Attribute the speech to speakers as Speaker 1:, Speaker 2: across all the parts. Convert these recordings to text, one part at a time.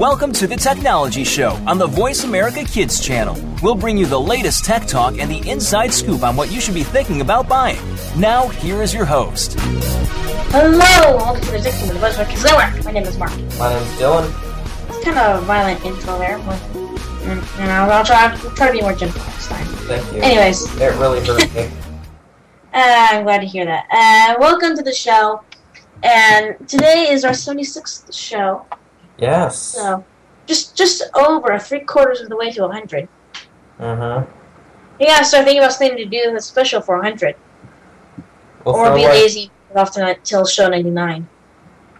Speaker 1: Welcome to the Technology Show on the Voice America Kids channel. We'll bring you the latest tech talk and the inside scoop on what you should be thinking about buying. Now, here is your host.
Speaker 2: Hello, welcome to the Tech Team with the Voice America Kids Network. My name is Mark.
Speaker 3: My name is Dillon.
Speaker 2: It's kind of a violent intro there, but and, and I'll, I'll try I'll try to be more gentle next time.
Speaker 3: Thank you.
Speaker 2: Anyways,
Speaker 3: It really hurt me.
Speaker 2: uh, I'm glad to hear that. Uh, welcome to the show, and today is our 76th show.
Speaker 3: Yes.
Speaker 2: So, just just over three quarters of the way to 100.
Speaker 3: Mm-hmm.
Speaker 2: You gotta start thinking about something to do that's special for 100,
Speaker 3: We'll
Speaker 2: or be
Speaker 3: like-
Speaker 2: lazy off to till show 99.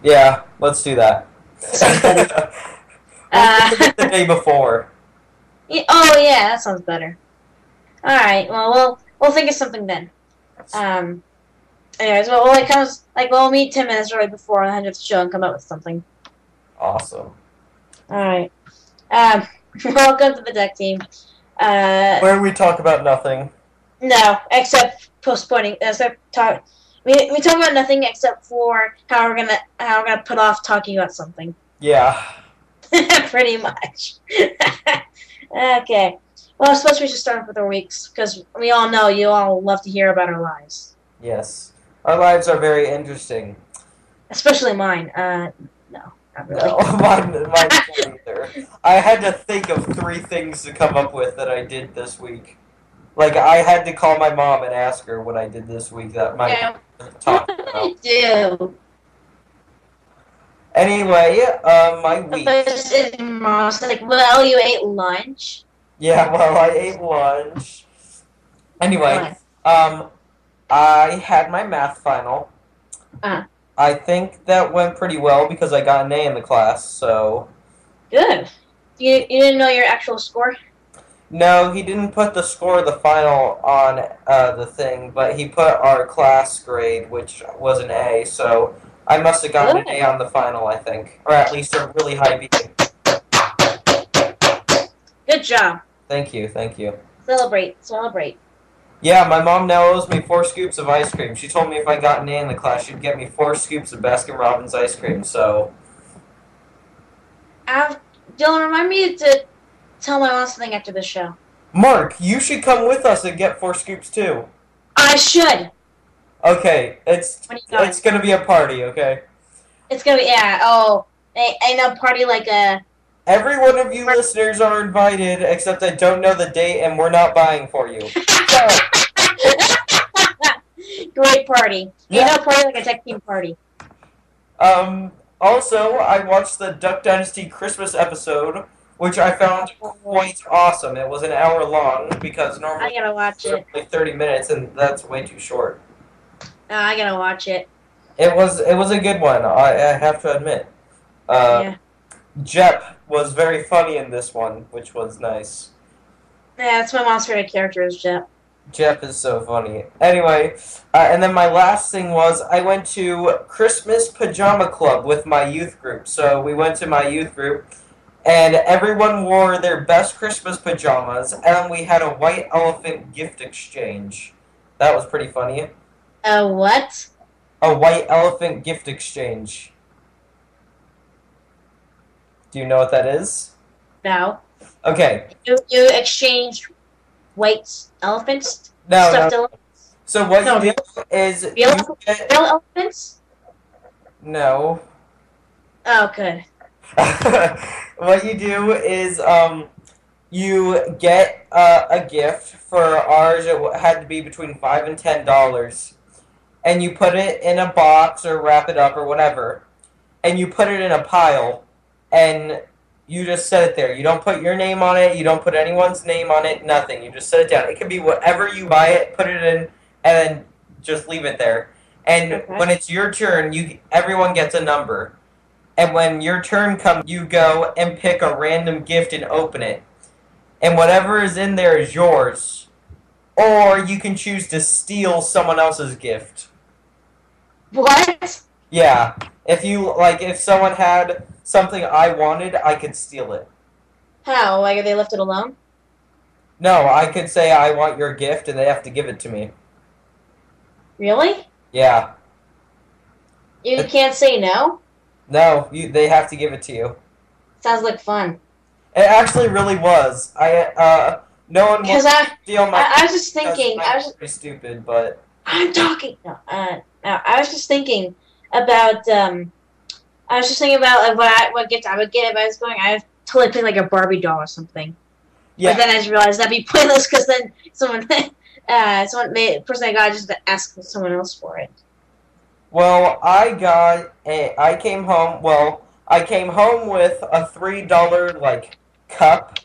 Speaker 3: Yeah, let's do that.
Speaker 2: Uh,
Speaker 3: the day before.
Speaker 2: Yeah, oh yeah, that sounds better. All right, well we'll we'll think of something then. Um. Anyways, well, we'll like comes like we'll meet ten minutes right before the hundredth show and come up with something.
Speaker 3: Awesome.
Speaker 2: All right. Um. welcome to the Tech Team. Uh.
Speaker 3: Where we talk about nothing.
Speaker 2: No, except postponing. Except talk. We we talk about nothing except for how we're gonna how we're gonna put off talking about something.
Speaker 3: Yeah.
Speaker 2: Pretty much. okay. Well, I suppose we should start off with our weeks because we all know you all love to hear about our lives,
Speaker 3: Yes. Our lives are very interesting.
Speaker 2: especially mine. Uh, really.
Speaker 3: No, mine, mine either. I had to think of three things to come up with that I did this week. Like I had to call my mom and ask her what I did this week that might
Speaker 2: Yeah.
Speaker 3: talk about.
Speaker 2: did I do?
Speaker 3: Anyway, uh, my week.
Speaker 2: This is Mom's like, well, you ate lunch.
Speaker 3: Yeah, well, I ate lunch. Anyway, um, I had my math final.
Speaker 2: Uh.
Speaker 3: I think that went pretty well because I got an A in the class. So
Speaker 2: Good. You, you didn't know your actual score?
Speaker 3: no, he didn't put the score of the final on uh, the thing, but he put our class grade, which was an A. So I must have gotten an A on the final, I think, or at least a really high B.
Speaker 2: Good job.
Speaker 3: Thank you, thank you.
Speaker 2: Celebrate, celebrate.
Speaker 3: Yeah, my mom now owes me four scoops of ice cream. She told me if I got an A in the class, she'd get me four scoops of Baskin Robbins ice cream. So,
Speaker 2: Dillon, remind me to tell my mom something after the show.
Speaker 3: Mark, you should come with us and get four scoops too.
Speaker 2: I should.
Speaker 3: Okay, it's
Speaker 2: When are you going?
Speaker 3: it's gonna be a party. Okay,
Speaker 2: It's gonna be yeah. Oh, I know party like a.
Speaker 3: every one of you listeners are invited, except I don't know the date, and we're not buying for you.
Speaker 2: Great party. You
Speaker 3: Yeah.
Speaker 2: know, party like a tech team party.
Speaker 3: Um. Also, I watched the Duck Dynasty Christmas episode, which I found quite awesome. It was an hour long because normally I
Speaker 2: gotta watch
Speaker 3: it's
Speaker 2: it.
Speaker 3: only thirty minutes, and that's way too short.
Speaker 2: Uh, I gotta watch it.
Speaker 3: It was it was a good one. I, I have to admit. Uh,
Speaker 2: yeah.
Speaker 3: Jep was very funny in this one, which was nice.
Speaker 2: Yeah, that's my mom's favorite character is Jet.
Speaker 3: Jep is so funny. Anyway, uh, and then my last thing was I went to Christmas Pajama Club with my youth group. So we went to my youth group, and everyone wore their best Christmas pajamas, and we had a white elephant gift exchange. That was pretty funny.
Speaker 2: A what?
Speaker 3: A white elephant gift exchange. Do you know what that is?
Speaker 2: No.
Speaker 3: Okay.
Speaker 2: You, you exchange white elephants?
Speaker 3: No, no.
Speaker 2: Stuffed ele-
Speaker 3: So what
Speaker 2: No,
Speaker 3: you do is
Speaker 2: real-
Speaker 3: you get,
Speaker 2: real elephants?
Speaker 3: no.
Speaker 2: Oh, good.
Speaker 3: what you do is um, you get uh, a gift. For ours, it had to be between five and ten dollars, and you put it in a box or wrap it up or whatever, and you put it in a pile, and you just set it there. You don't put your name on it. You don't put anyone's name on it. Nothing. You just set it down. It can be whatever you buy it. Put it in, and then just leave it there. And
Speaker 2: Okay.
Speaker 3: when it's your turn, you everyone gets a number. And when your turn comes, you go and pick a random gift and open it. And whatever is in there is yours. Or you can choose to steal someone else's gift.
Speaker 2: What?
Speaker 3: Yeah. If you like if someone had something I wanted, I could steal it.
Speaker 2: How? Like, are they left it alone?
Speaker 3: No, I could say I want your gift and they have to give it to me.
Speaker 2: Really?
Speaker 3: Yeah.
Speaker 2: You can't say no?
Speaker 3: No, you they have to give it to you.
Speaker 2: Sounds like fun.
Speaker 3: It actually really was. I uh, no one wants
Speaker 2: I,
Speaker 3: to steal my.
Speaker 2: I, I was just thinking. I was.
Speaker 3: pretty stupid, but
Speaker 2: I'm talking. No, uh, no, I was just thinking about. Um, I was just thinking about like, what I what gifts I would get if I was going. I totally pick like a Barbie doll or something.
Speaker 3: yeah.
Speaker 2: But then I just realized that'd be pointless because then someone, uh, someone made person I got just to ask someone else for it.
Speaker 3: Well, I got a. I came home. Well, I came home with a three dollar like cup,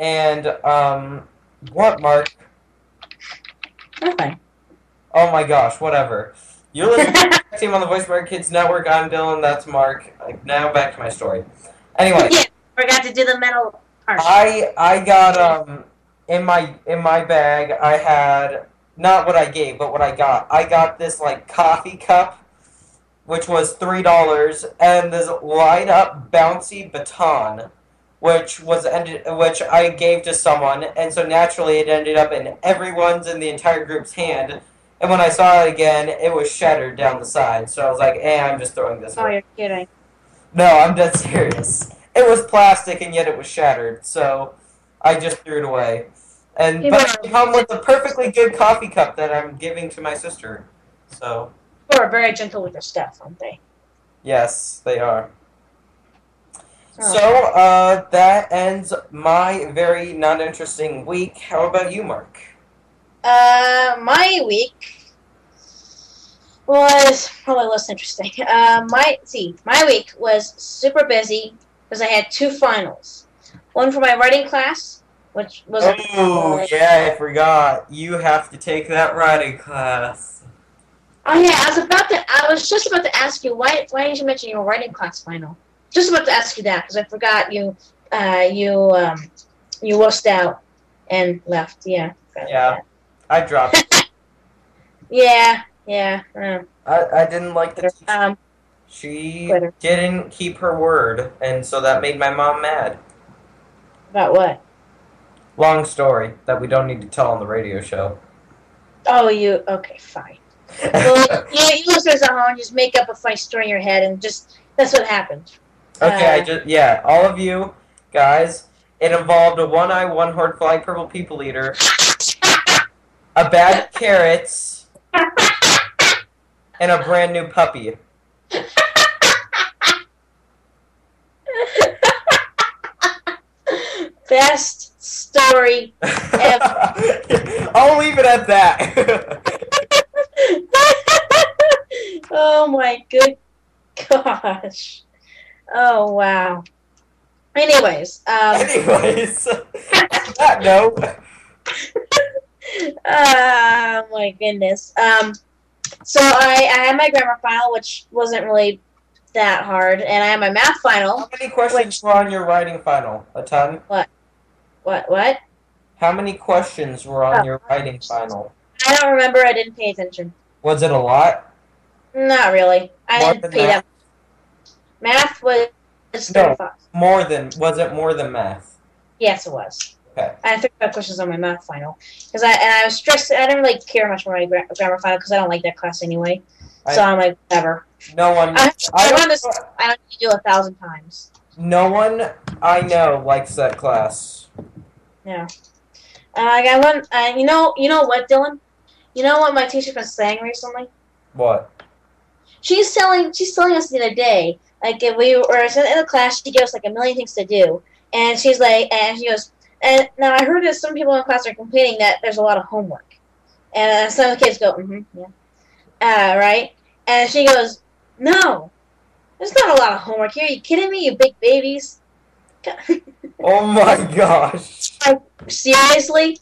Speaker 3: and um, what Mark?
Speaker 2: Okay.
Speaker 3: Oh my gosh, whatever. You're listening to the team on the Voice America Kids Network. I'm Dillon. That's Mark. Now back to my story. Anyway,
Speaker 2: yeah, forgot to do the metal part.
Speaker 3: I I got um in my in my bag. I had not what I gave, but what I got. I got this like coffee cup, which was three dollars, and this light up bouncy baton, which was ended which I gave to someone, and so naturally it ended up in everyone's in the entire group's hand. And when I saw it again, it was shattered down the side. So I was like, "Eh, I'm just throwing this
Speaker 2: oh,
Speaker 3: away."
Speaker 2: you're kidding.
Speaker 3: No, I'm dead serious. It was plastic and yet it was shattered, so I just threw it away. And
Speaker 2: People
Speaker 3: but it come with a perfectly good coffee cup that I'm giving to my sister. So
Speaker 2: People are very gentle with their stuff, aren't they?
Speaker 3: yes, they are.
Speaker 2: Oh.
Speaker 3: So uh, that ends my very not interesting week. How about you, Mark?
Speaker 2: Uh, my week was probably less interesting. Uh, my see, my week was super busy because I had two finals. One for my writing class, which was
Speaker 3: Oh yeah, I forgot. You have to take that writing class.
Speaker 2: Oh yeah, I was about to. I was just about to ask you why. Why didn't you mention your writing class final? Just about to ask you that because I forgot you. Uh, you um, you wussed out and left. Yeah.
Speaker 3: Yeah.
Speaker 2: that.
Speaker 3: I dropped. it.
Speaker 2: Yeah. Yeah. uh,
Speaker 3: I, I didn't like the teacher.
Speaker 2: um.
Speaker 3: She
Speaker 2: Quitter.
Speaker 3: didn't keep her word, and so that made my mom mad.
Speaker 2: About what?
Speaker 3: Long story that we don't need to tell on the radio show.
Speaker 2: Oh, you. Okay, fine. Well, yeah, you listeners at home just make up a funny story in your head and just that's what happened.
Speaker 3: okay, I
Speaker 2: uh,
Speaker 3: just yeah, all of you guys. It involved a one-eye, one-horned flying purple people eater, a bag of carrots, and a brand new puppy.
Speaker 2: Best story. Ever.
Speaker 3: I'll leave it at that.
Speaker 2: oh my good gosh. Oh wow. Anyways, um,
Speaker 3: Anyways, note.
Speaker 2: Oh my goodness. Um, so I, I had my grammar final, which wasn't really that hard, and I had my math final.
Speaker 3: How many questions were on your writing final? A ton?
Speaker 2: What? What? What?
Speaker 3: How many questions were on
Speaker 2: Oh.
Speaker 3: your writing final?
Speaker 2: I don't remember. I didn't pay attention.
Speaker 3: Was it a lot?
Speaker 2: Not really. I
Speaker 3: More
Speaker 2: didn't pay that. Math was
Speaker 3: No. More than was it more than math?
Speaker 2: Yes, it was.
Speaker 3: Okay.
Speaker 2: I had 35 questions on my math final because I and I was stressed. I didn't really care much for my gra- grammar final because I don't like that class anyway. so
Speaker 3: I-
Speaker 2: I'm like, whatever.
Speaker 3: No one.
Speaker 2: I, I this. I don't need to do a thousand times.
Speaker 3: no one I know likes that class.
Speaker 2: Yeah. Uh, I got one. Uh, you know. You know what, Dillon? You know what my teacher's been saying recently?
Speaker 3: What?
Speaker 2: She's telling. She's telling us the other day. Like if we were in the class, she gave us like a million things to do, and she's like, and she goes, and now I heard that some people in class are complaining that there's a lot of homework, and uh, some of the kids go, mm-hmm, yeah, uh, right, and she goes, no, there's not a lot of homework here. Are you kidding me, you big babies?
Speaker 3: Oh my gosh.
Speaker 2: Seriously,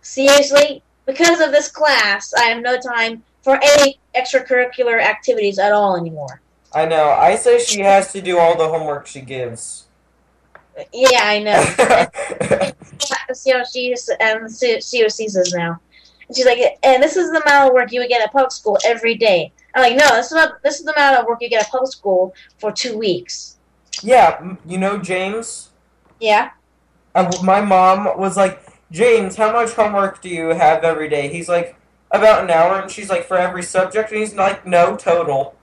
Speaker 2: seriously, because of this class, I have no time for any extracurricular activities at all anymore.
Speaker 3: I know. I say she has to do all the homework she gives.
Speaker 2: Yeah, I know. see how she's see, see what she says now. And she's like, and this is the amount of work you would get at public school every day. I'm like, no, this is not. This is the amount of work you get at public school for two weeks.
Speaker 3: yeah, you know James.
Speaker 2: Yeah.
Speaker 3: Uh, my mom was like, James, how much homework do you have every day? He's like, about an hour, and she's like, for every subject, and he's like, no, total.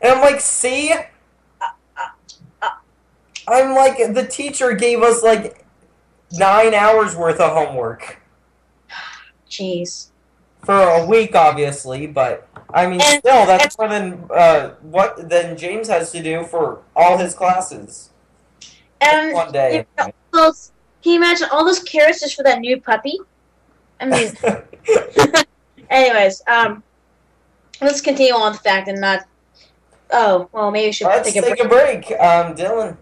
Speaker 3: And I'm like, see, I'm like the teacher gave us like nine hours worth of homework
Speaker 2: Jeez.
Speaker 3: for a week, obviously, but I mean,
Speaker 2: And-
Speaker 3: still, that's more than uh, what than James has to do for all his classes
Speaker 2: And
Speaker 3: one day.
Speaker 2: you know, those, can you imagine all those carrots just for that new puppy? I mean, anyways, um, let's continue on with the fact and not. Oh well, maybe we should
Speaker 3: Let's
Speaker 2: take a break.
Speaker 3: take a break. Um, Dillon.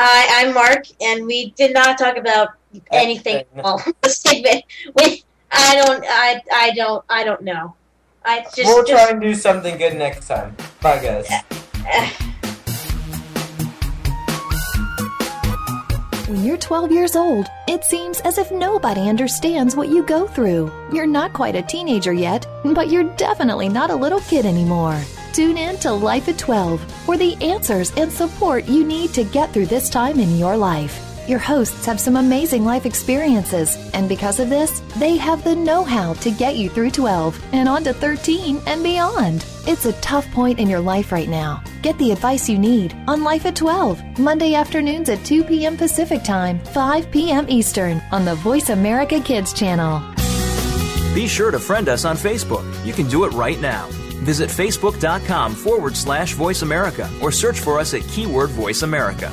Speaker 2: I, I'm Mark, and we did not talk about anything. Well, the segment. We, I don't, I, I don't, I don't know. I just,
Speaker 3: we'll
Speaker 2: just
Speaker 3: try and do something good next time. Bye, guys.
Speaker 4: When you're 12 years old, it seems as if nobody understands what you go through. You're not quite a teenager yet, but you're definitely not a little kid anymore. Tune in to Life at 12 for the answers and support you need to get through this time in your life. Your hosts have some amazing life experiences, and because of this, they have the know how to get you through 12 and on to 13 and beyond. It's a tough point in your life right now. Get the advice you need on Life at 12, Monday afternoons at 2 p.m. Pacific Time, 5 p.m. Eastern on the Voice America Kids channel.
Speaker 1: Be sure to friend us on Facebook. You can do it right now. Visit facebook.com forward slash voice America or search for us at keyword voice America.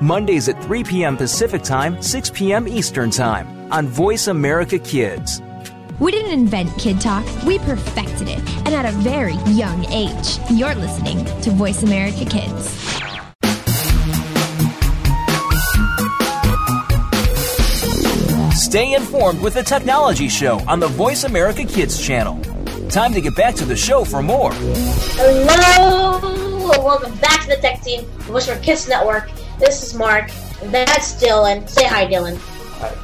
Speaker 1: Mondays at 3 p.m. Pacific Time, 6 p.m. Eastern Time on Voice America Kids.
Speaker 5: We didn't invent Kid Talk, we perfected it, and at a very young age. You're listening to Voice America Kids.
Speaker 1: Stay informed with the Technology Show on the Voice America Kids channel. Time to get back to the show for more.
Speaker 2: Hello, welcome back to the Tech Team, the Voice for Kids Network. This is Mark. That's Dillon. Say hi, Dillon.
Speaker 3: Hi.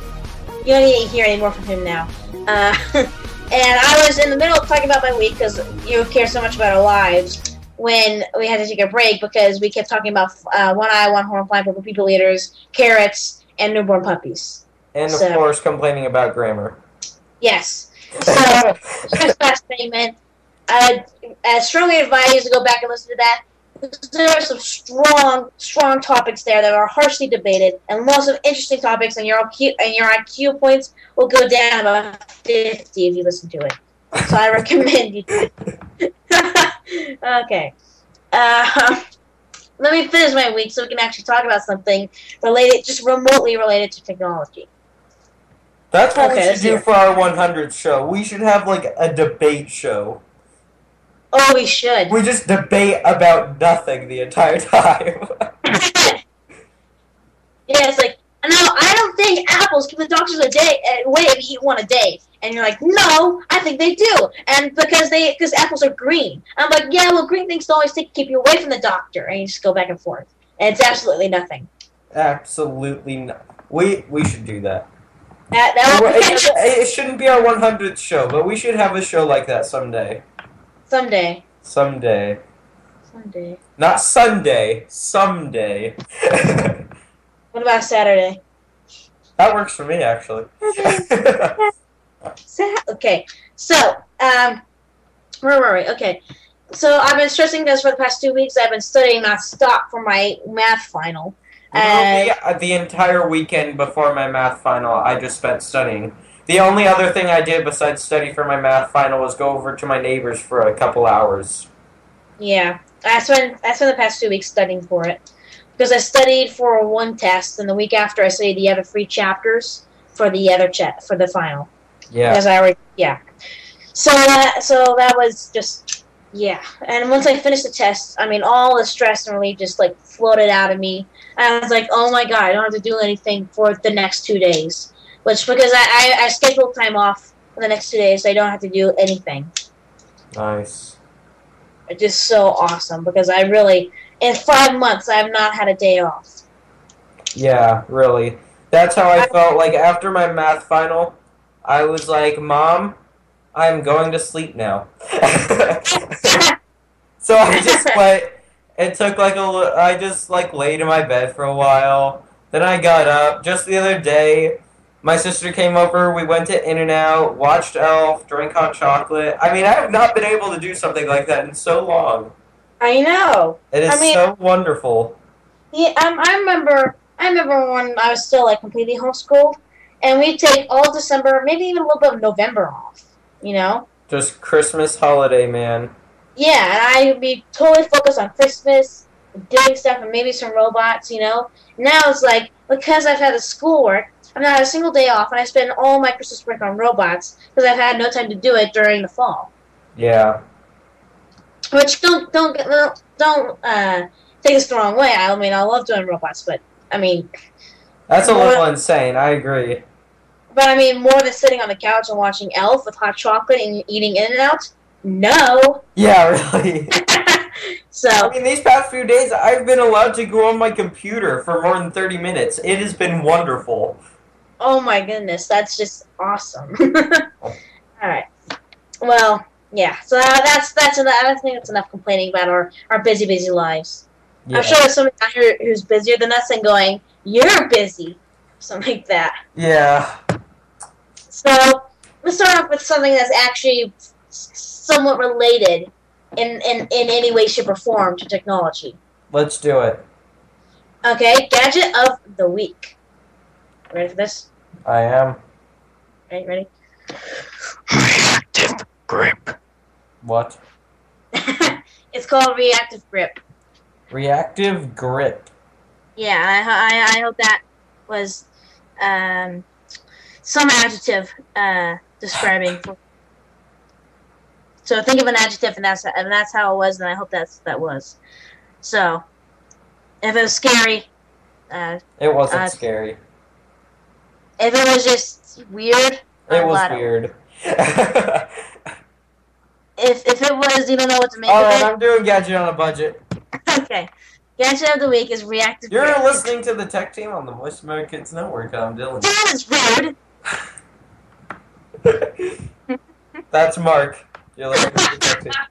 Speaker 2: You don't need to hear any more from him now. Uh, and I was in the middle of talking about my week because you care so much about our lives. When we had to take a break because we kept talking about uh, one eye, one horn, flying purple people eaters, carrots, and newborn puppies.
Speaker 3: And of
Speaker 2: So-
Speaker 3: course, complaining about grammar.
Speaker 2: Yes. So, just last statement. I, I strongly advise you to go back and listen to that. There are some strong, strong topics there that are harshly debated, and lots of interesting topics. And your IQ, and your IQ points will go down about fifty if you listen to it. So I recommend you. okay. Uh, let me finish my week so we can actually talk about something related, just remotely related to technology.
Speaker 3: That's what
Speaker 2: Okay,
Speaker 3: we should do for our 100 show. We should have like a debate show.
Speaker 2: Oh, we should.
Speaker 3: We just debate about nothing the entire time.
Speaker 2: Yeah, it's like, no, I don't think apples keep the doctors a day away if you eat one a day. And you're like, no, I think they do, and because they because apples are green. I'm like, yeah, well, green things always take, keep you away from the doctor, and you just go back and forth, and it's absolutely nothing.
Speaker 3: Absolutely not. We we should do that.
Speaker 2: That that will
Speaker 3: It, it shouldn't be our 100th show, but we should have a show like that someday.
Speaker 2: Someday,
Speaker 3: Someday.
Speaker 2: someday.
Speaker 3: Not Sunday. Someday.
Speaker 2: What about Saturday?
Speaker 3: that works for me, actually.
Speaker 2: Okay, so um, where were we? Okay, so I've been stressing this for the past two weeks. I've been studying nonstop for my math final. And
Speaker 3: the entire weekend before my math final, I just spent studying. The only other thing I did besides study for my math final was go over to my neighbors for a couple hours.
Speaker 2: Yeah, I spent I spent the past two weeks studying for it because I studied for one test, and the week after I studied the other three chapters for the other chat for the final.
Speaker 3: Yeah.
Speaker 2: Because I already yeah. So that so that was just yeah. And once I finished the test, I mean, all the stress and relief just like floated out of me. I was like, oh my god, I don't have to do anything for the next two days. Which because I I, I scheduled time off for the next two days, so I don't have to do anything.
Speaker 3: Nice.
Speaker 2: It's just so awesome because I really, in five months, I have not had a day off.
Speaker 3: Yeah, really. That's how I felt like after my math final. I was like, "Mom, I'm going to sleep now." so I just went. It took like a. I just like laid in my bed for a while. Then I got up. Just the other day, my sister came over. We went to In and Out, watched Elf, drank hot chocolate. I mean, I have not been able to do something like that in so long.
Speaker 2: I know.
Speaker 3: It is
Speaker 2: I mean-
Speaker 3: so wonderful.
Speaker 2: Yeah, um, I remember. I remember when I was still like completely homeschooled, and we'd take all December, maybe even a little bit of November off. You know.
Speaker 3: Just Christmas holiday, man.
Speaker 2: Yeah, and I'd be totally focused on Christmas, doing stuff, and maybe some robots. You know. Now it's like because I've had the schoolwork, I've not had a single day off, and I spend all my Christmas break on robots because I've had no time to do it during the fall.
Speaker 3: Yeah.
Speaker 2: Which don't don't get no, don't uh, take this the wrong way. I mean, I love doing robots, but I mean,
Speaker 3: That's a little insane. I agree.
Speaker 2: but I mean more than sitting on the couch and watching Elf with hot chocolate and eating In and Out. No.
Speaker 3: Yeah, really.
Speaker 2: so
Speaker 3: I mean, these past few days, I've been allowed to go on my computer for more than 30 minutes. It has been wonderful.
Speaker 2: Oh my goodness, that's just awesome. All right. Well, yeah. So that, that's that's enough. I think that's enough complaining about our our busy busy lives.
Speaker 3: Yeah.
Speaker 2: I'm sure there's somebody out here who's busier than us and going, "You're busy," something like that.
Speaker 3: Yeah.
Speaker 2: So let's start off with something that's actually somewhat related in, in, in any way, shape, or form to technology.
Speaker 3: Let's do it.
Speaker 2: Okay, gadget of the week. Ready for this?
Speaker 3: I am.
Speaker 2: Ready? Ready?
Speaker 1: Reactive grip.
Speaker 3: What?
Speaker 2: it's called reactive grip.
Speaker 3: Reactive grip.
Speaker 2: Yeah, I, I, I hope that was um, some adjective uh, describing. So think of an adjective, and that's and that's how it was, and I hope that's that was. So, if it was scary, uh,
Speaker 3: It wasn't
Speaker 2: Uh,
Speaker 3: scary.
Speaker 2: If it was just weird,
Speaker 3: It
Speaker 2: I'm
Speaker 3: was weird.
Speaker 2: If if it was, you don't know what to make
Speaker 3: Alright,
Speaker 2: of
Speaker 3: I'm doing Gadget on a budget.
Speaker 2: okay, gadget of the week is reactive.
Speaker 3: You're
Speaker 2: grip.
Speaker 3: listening to the tech team on the Voice America Kids Network. I'm Dillon.
Speaker 2: That is rude.
Speaker 3: That's Mark. You're listening to the tech team.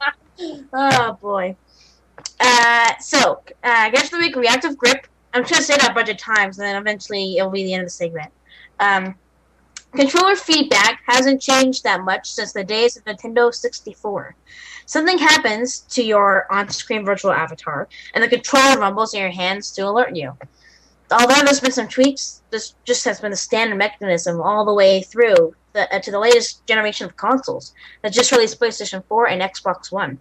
Speaker 2: Oh boy. Uh, so, uh, guess the week reactive grip. I'm trying to say that a bunch of times, and then eventually it'll be the end of the segment. Um, controller feedback hasn't changed that much since the days of Nintendo 64. Something happens to your on-screen virtual avatar, and the controller rumbles in your hands to alert you. Although there's been some tweaks, this just has been the standard mechanism all the way through the, uh, to the latest generation of consoles that just released PlayStation 4 and Xbox One.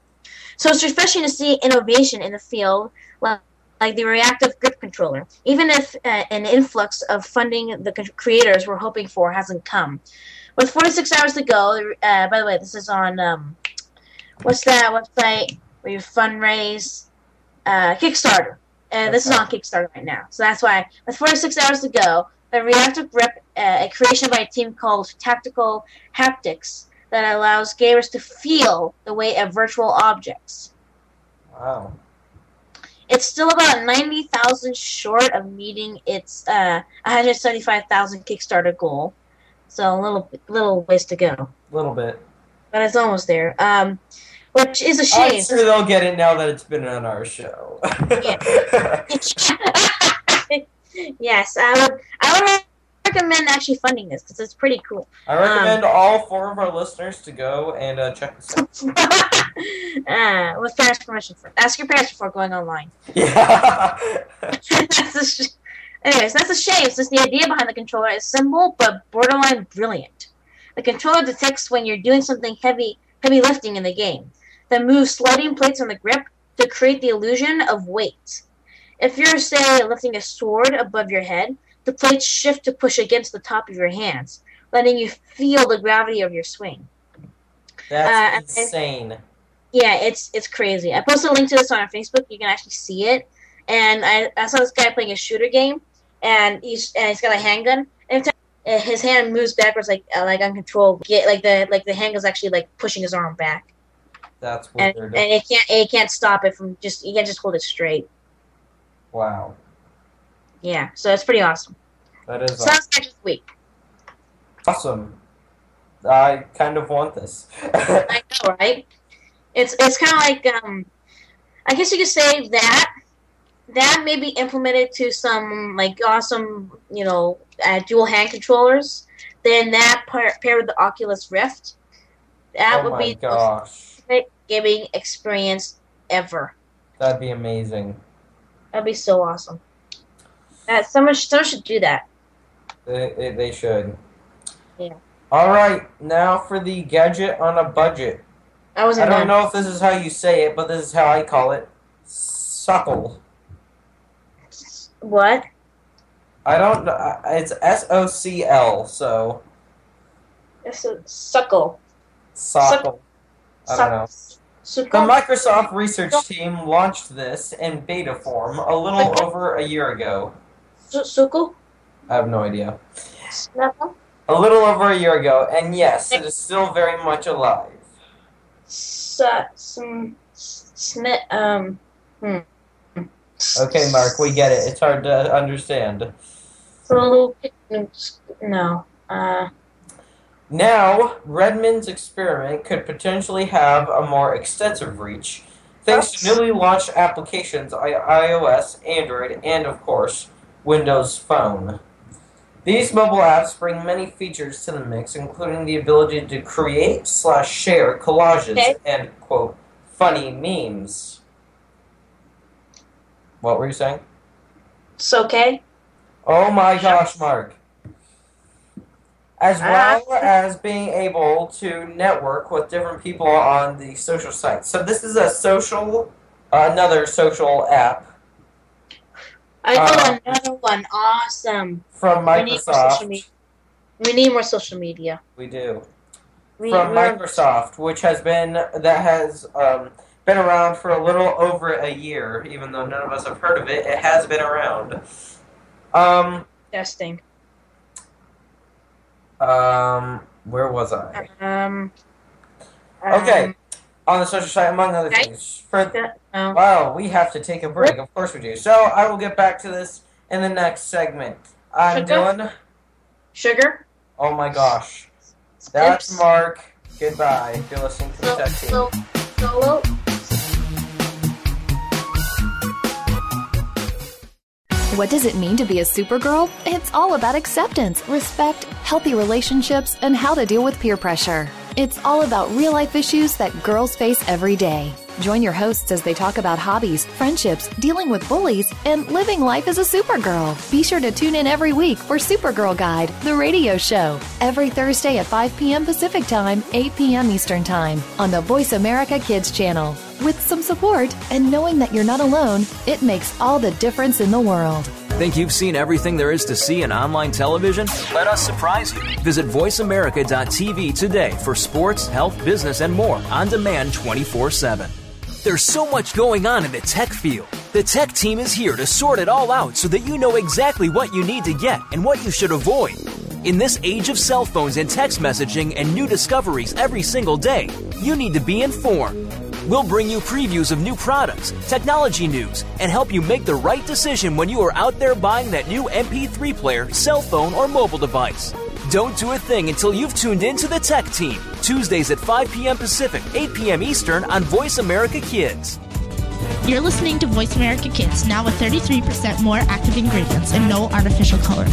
Speaker 2: So it's refreshing to see innovation in the field, like, like the reactive grip controller, even if uh, an influx of funding the creators were hoping for hasn't come. With 46 hours to go, uh, by the way, this is on um, what's that website where you fundraise? Uh, Kickstarter. Uh, this is on Kickstarter right now, so that's why. With 46 hours to go, the reactive grip, uh, a creation by a team called Tactical Haptics, that allows gamers to feel the weight of virtual objects.
Speaker 3: Wow.
Speaker 2: It's still about 90,000 short of meeting its uh, 175,000 Kickstarter goal. So a little little ways to go.
Speaker 3: A little bit.
Speaker 2: But it's almost there. Um, which is a shame.
Speaker 3: I'm sure they'll get it now that it's been on our show.
Speaker 2: yes, I would I would recommend actually funding this because it's pretty cool.
Speaker 3: I recommend all four of our listeners to go and uh, check this out.
Speaker 2: uh, with parents' permission. For, ask your parents before going online.
Speaker 3: Yeah.
Speaker 2: that's sh- Anyways, that's a shame since the idea behind the controller is simple but borderline brilliant. The controller detects when you're doing something heavy, heavy lifting in the game, then moves sliding plates on the grip to create the illusion of weight. If you're, say, lifting a sword above your head, the plates shift to push against the top of your hands, letting you feel the gravity of your swing.
Speaker 3: That's
Speaker 2: Uh,
Speaker 3: insane.
Speaker 2: Yeah, it's it's crazy. I posted a link to this on our Facebook. You can actually see it. And I, I saw this guy playing a shooter game, and he's and he's got a handgun. And uh, his hand moves backwards like uh, like uncontrolled. Get like the like the handgun's actually like pushing his arm back,
Speaker 3: That's
Speaker 2: and and it can't it can't stop it from just you can't just hold it straight.
Speaker 3: wow.
Speaker 2: Yeah, so that's pretty awesome.
Speaker 3: That is
Speaker 2: next week.
Speaker 3: awesome. I kind of want this.
Speaker 2: I know, right? It's it's kind of like um, I guess you could say that that may be implemented to some like awesome, you know, uh, dual hand controllers. Then that par- paired with the Oculus Rift, that
Speaker 3: oh
Speaker 2: would be the most
Speaker 3: gosh.
Speaker 2: perfect gaming experience ever.
Speaker 3: That'd be amazing.
Speaker 2: That'd be so awesome. That someone someone should do that.
Speaker 3: They, they, should.
Speaker 2: Yeah.
Speaker 3: All right, now for the gadget on a budget.
Speaker 2: I
Speaker 3: I
Speaker 2: wasn't
Speaker 3: don't
Speaker 2: done.
Speaker 3: know if this is how you say it, but this is how I call it. Suckle.
Speaker 2: What?
Speaker 3: I don't know. It's S O C L, so
Speaker 2: It's a suckle.
Speaker 3: Suckle. I don't know. The Microsoft research team launched this in beta form a little over a year ago.
Speaker 2: Su- Suckle?
Speaker 3: I have no idea. A little over a year ago, and yes, it is still very much alive.
Speaker 2: Some snit um hmm.
Speaker 3: Okay, Mark, we get it. It's hard to understand.
Speaker 2: No. Uh
Speaker 3: Now, Redmond's experiment could potentially have a more extensive reach, thanks to newly launched applications on iOS, Android, and of course, Windows Phone. These mobile apps bring many features to the mix, including the ability to create slash share collages
Speaker 2: Okay.
Speaker 3: and quote funny memes. What were you saying?
Speaker 2: it's okay.
Speaker 3: Oh my gosh, Mark. As
Speaker 2: Ah.
Speaker 3: well as being able to network with different people on the social sites. So this is a social, uh, another social app
Speaker 2: I got another one. Awesome.
Speaker 3: from
Speaker 2: We need more social
Speaker 3: Microsoft.
Speaker 2: media. We need more social media.
Speaker 3: We do.
Speaker 2: We,
Speaker 3: From Microsoft, which has been that has um, been around for a little over a year, even though none of us have heard of it. It has been around. Um,
Speaker 2: testing.
Speaker 3: um, where was I?
Speaker 2: Um.
Speaker 3: Okay.
Speaker 2: um,
Speaker 3: On the social site, among other
Speaker 2: Okay.
Speaker 3: things. For
Speaker 2: no.
Speaker 3: Wow, we have to take a break. Of course we do. So I will get back to this in the next segment. I'm
Speaker 2: Sugar?
Speaker 3: Dillon.
Speaker 2: Sugar.
Speaker 3: Oh my gosh. That's
Speaker 2: Oops.
Speaker 3: Mark. Goodbye. You're listening to the
Speaker 2: So,
Speaker 3: Tech Team.
Speaker 2: so, solo.
Speaker 4: What does it mean to be a supergirl? It's all about acceptance, respect, healthy relationships, and how to deal with peer pressure. It's all about real life issues that girls face every day. Join your hosts as they talk about hobbies, friendships, dealing with bullies, and living life as a supergirl. Be sure to tune in every week for Supergirl Guide, the radio show, every Thursday at 5 p.m. Pacific Time, 8 p.m. Eastern Time on the Voice America Kids channel. With some support and knowing that you're not alone, it makes all the difference in the world.
Speaker 1: Think you've seen everything there is to see in online television? Let us surprise you. Visit VoiceAmerica.tv today for sports, health, business, and more on demand 24 7. There's so much going on in the tech field. The tech team is here to sort it all out so that you know exactly what you need to get and what you should avoid. In this age of cell phones and text messaging and new discoveries every single day, you need to be informed. We'll bring you previews of new products, technology news, and help you make the right decision when you are out there buying that new MP3 player, cell phone, or mobile device. Don't do a thing until you've tuned in to the Tech Team, Tuesdays at 5 p.m. Pacific, 8 p.m. Eastern on Voice America Kids.
Speaker 6: You're listening to Voice America Kids, now with 33% more active ingredients and no artificial coloring.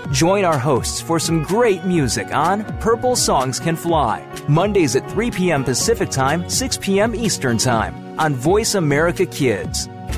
Speaker 1: Join our hosts for some great music on Purple Songs Can Fly, Mondays at 3 p.m. Pacific Time, 6 p.m. Eastern Time on Voice America Kids.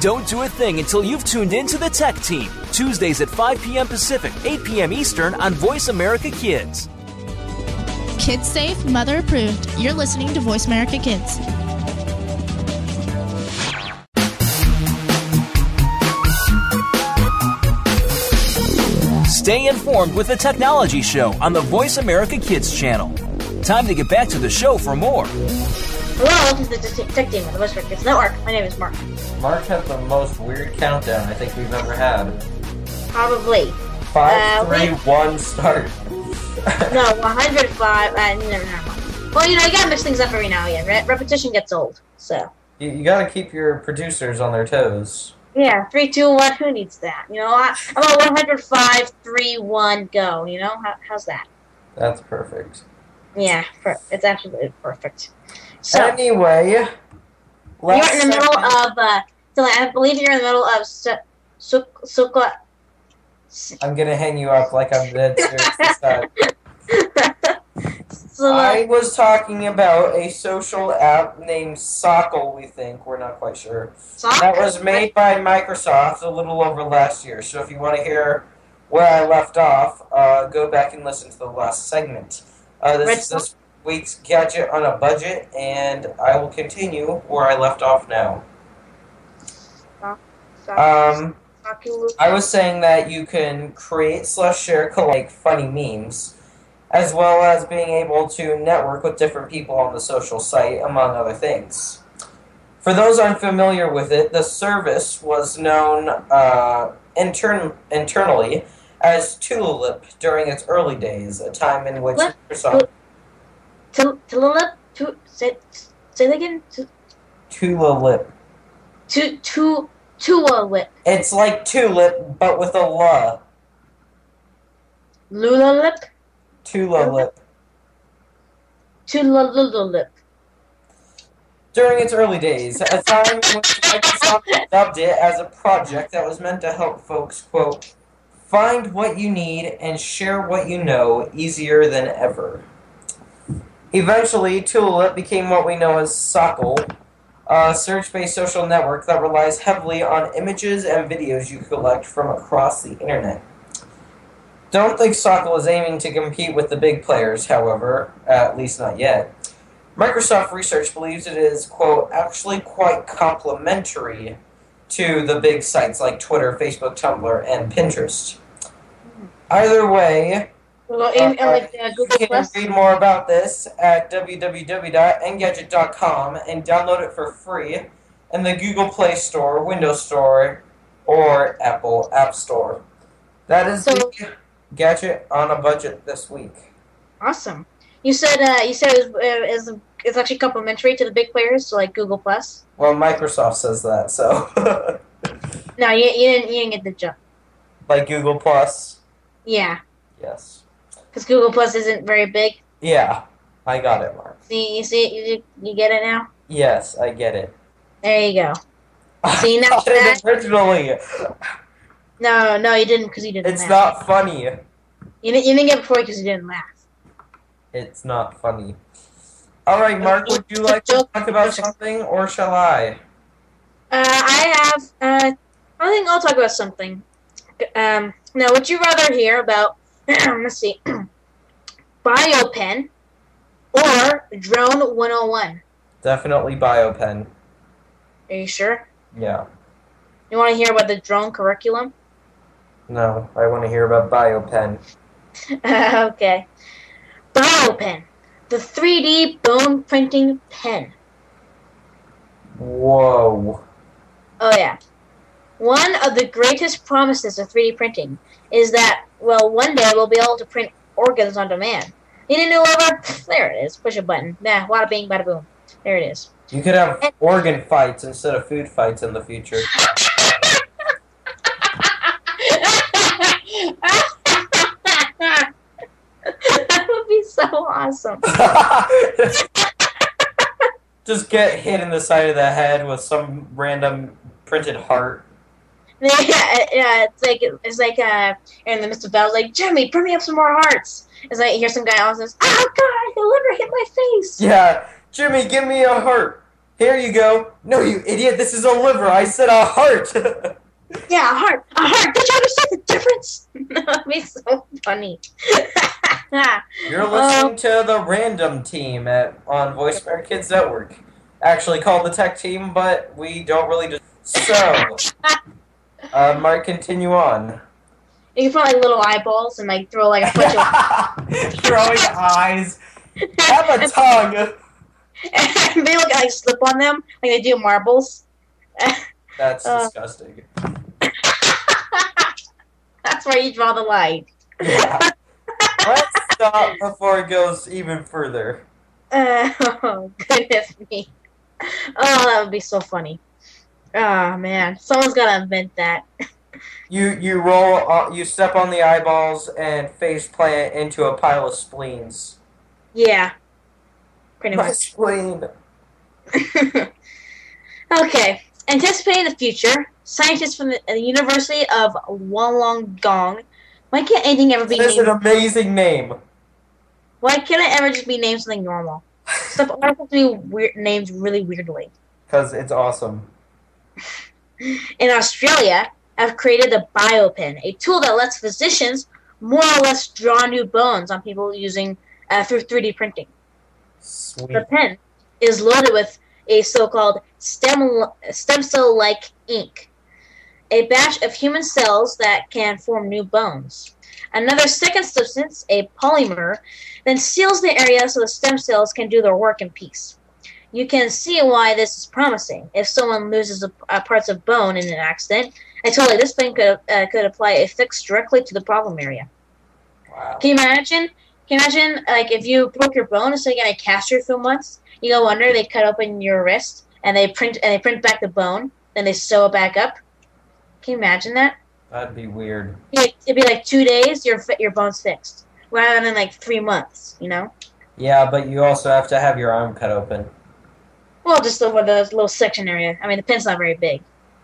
Speaker 1: Don't do a thing until you've tuned in to the Tech Team. Tuesdays at 5 p.m. Pacific, 8 p.m. Eastern on Voice America Kids.
Speaker 6: Kids safe, mother approved. You're listening to Voice America Kids.
Speaker 1: Stay informed with the Technology Show on the Voice America Kids channel. Time to get back to the show for more.
Speaker 2: Hello, this is the Tech Team of the America Kids Network. My name is Mark.
Speaker 3: Mark has the most weird countdown I think we've ever had.
Speaker 2: Probably.
Speaker 3: Five,
Speaker 2: Uh,
Speaker 3: three, one, start.
Speaker 2: No, 105. Uh, never. Well, you know, you gotta mix things up every now and again. Re- repetition gets old. So,
Speaker 3: You, you gotta keep your producers on their toes.
Speaker 2: yeah, three, two, one. Who needs that? You know, I, I'm at 105, 3, 1, go. You know, How, how's that?
Speaker 3: That's perfect.
Speaker 2: Yeah, per- it's absolutely perfect. So,
Speaker 3: anyway,
Speaker 2: you're in the middle
Speaker 3: segment-
Speaker 2: of. Uh, so I believe you're in the middle of su- su- Sukla.
Speaker 3: I'm gonna hang you up like I'm dead serious
Speaker 2: so,
Speaker 3: I was talking about a social app named Sockle, we think. We're not quite sure. That was made by Microsoft a little over last year. So if you want to hear where I left off, uh, go back and listen to the last segment. Uh, this this week's gadget on a budget, and I will continue where I left off now. Um, I was saying that you can create slash share like funny memes, as well as being able to network with different people on the social site, among other things. For those unfamiliar with it, the service was known uh, intern- internally as Tulalip during its early days, a time in which Microsoft
Speaker 2: to Tulip. Say say that again. To
Speaker 3: Tulip.
Speaker 2: to to Tulip.
Speaker 3: It's like tulip, but with a la.
Speaker 2: Lulalip.
Speaker 3: Tulip.
Speaker 2: Tulalulip.
Speaker 3: During its early days, a time which Microsoft dubbed it as a project that was meant to help folks, quote, find what you need and share what you know easier than ever. Eventually, Tulalip became what we know as Sockle, a search based social network that relies heavily on images and videos you collect from across the internet. Don't think Sockle is aiming to compete with the big players, however, at least not yet. Microsoft Research believes it is, quote, actually quite complementary to the big sites like Twitter, Facebook, Tumblr, and Pinterest. Either way,
Speaker 2: Well, in,
Speaker 3: uh,
Speaker 2: like uh,
Speaker 3: you can read more about this at www.engadget.com and download it for free in the Google Play Store, Windows Store, or Apple App Store. That is
Speaker 2: So-
Speaker 3: the gadget on a budget this week.
Speaker 2: Awesome. You said uh, you said it was, uh, is it's actually complimentary to the big players, so like Google Plus.
Speaker 3: Well, Microsoft says that, so
Speaker 2: No, you, you didn't you didn't get the jump.
Speaker 3: like Google Plus.
Speaker 2: Yeah,
Speaker 3: Yes.
Speaker 2: Because Google Plus isn't very big.
Speaker 3: Yeah, I got it, Mark.
Speaker 2: See, you see it. You, you get it now.
Speaker 3: Yes, I get it.
Speaker 2: There you go. See, now that-
Speaker 3: originally.
Speaker 2: No, no, you didn't because you didn't.
Speaker 3: It's
Speaker 2: laugh.
Speaker 3: not funny.
Speaker 2: You didn't, you didn't get it before because you didn't laugh.
Speaker 3: It's not funny. All right, Mark. Would you like to talk about something, or shall I?
Speaker 2: Uh, I have. Uh, I think I'll talk about something. Um, now, would you rather hear about? let's see, BioPen or Drone 101?
Speaker 3: Definitely BioPen.
Speaker 2: Are you sure?
Speaker 3: Yeah.
Speaker 2: You want to hear about the drone curriculum?
Speaker 3: No, I want to hear about BioPen.
Speaker 2: okay. BioPen, the 3D bone printing pen.
Speaker 3: Whoa.
Speaker 2: Oh yeah. One of the greatest promises of 3D printing is that, well, one day we'll be able to print organs on demand. Need a new liver? There it is. Push a button. Nah, wada bing, bada boom. There it is.
Speaker 3: You could have organ fights instead of food fights in the future.
Speaker 2: that would be so awesome.
Speaker 3: Just get hit in the side of the head with some random printed heart.
Speaker 2: Yeah, yeah, it's like it's like uh, in the midst of battle, like Jimmy, print me up some more hearts. It's like hear some guy else says, "Oh God, the liver hit my face."
Speaker 3: Yeah, Jimmy, give me a heart. Here you go. No, you idiot, this is a liver. I said a heart.
Speaker 2: Yeah, a heart, a heart. Did you understand the difference? That'd be so funny.
Speaker 3: You're listening to the random team at on Voice America Kids Network. Actually called the tech team, but we don't really just so uh Mark continue on.
Speaker 2: you can put like little eyeballs and like throw like a bunch of.
Speaker 3: Throwing eyes. Have a tongue.
Speaker 2: and they like slip on them like they do marbles.
Speaker 3: That's
Speaker 2: Uh.
Speaker 3: disgusting.
Speaker 2: That's where you draw the line.
Speaker 3: Yeah. Let's stop before it goes even further.
Speaker 2: Uh, oh goodness me! Oh, that would be so funny. Oh man, someone's gotta invent that.
Speaker 3: You you roll uh, you step on the eyeballs and face plant into a pile of spleens.
Speaker 2: Yeah, pretty
Speaker 3: My
Speaker 2: much.
Speaker 3: spleen.
Speaker 2: okay, anticipating the future, scientists from the, the University of Wollongong. Why can't anything ever be
Speaker 3: That's an amazing name.
Speaker 2: Why can't it ever just be named something normal? Stuff always have to be weird, named really weirdly.
Speaker 3: Because it's awesome.
Speaker 2: In Australia have created the BioPen, a tool that lets physicians more or less draw new bones on people using uh, through 3D printing.
Speaker 3: Sweet.
Speaker 2: The pen is loaded with a so-called stem stem cell-like ink, a batch of human cells that can form new bones. Another second substance, a polymer, then seals the area so the stem cells can do their work in peace. You can see why this is promising. If someone loses a, a parts of bone in an accident, I told you this thing could uh, could apply a fix directly to the problem area.
Speaker 3: Wow.
Speaker 2: Can you imagine? Can you imagine like if you broke your bone instead of getting a cast for a few months, you go under, they cut open your wrist and they print and they print back the bone, then they sew it back up. Can you imagine that?
Speaker 3: That'd be weird.
Speaker 2: It'd be, it'd be like two days, your your bone's fixed, rather than like three months. You know?
Speaker 3: Yeah, but you also have to have your arm cut open.
Speaker 2: Well, just over the little section area. I mean, the pin's not very big.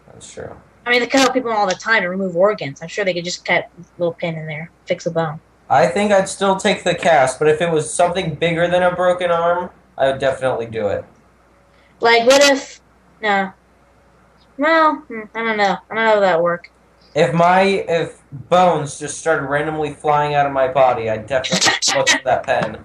Speaker 3: That's true.
Speaker 2: I mean, they cut out people all the time to remove organs. I'm sure they could just cut a little pin in there, fix a bone.
Speaker 3: I think I'd still take the cast, but if it was something bigger than a broken arm, I would definitely do it.
Speaker 2: Like, what if? No. Well, hmm, I don't know. I don't know how that work.
Speaker 3: If my if bones just started randomly flying out of my body, I'd definitely look at that pen.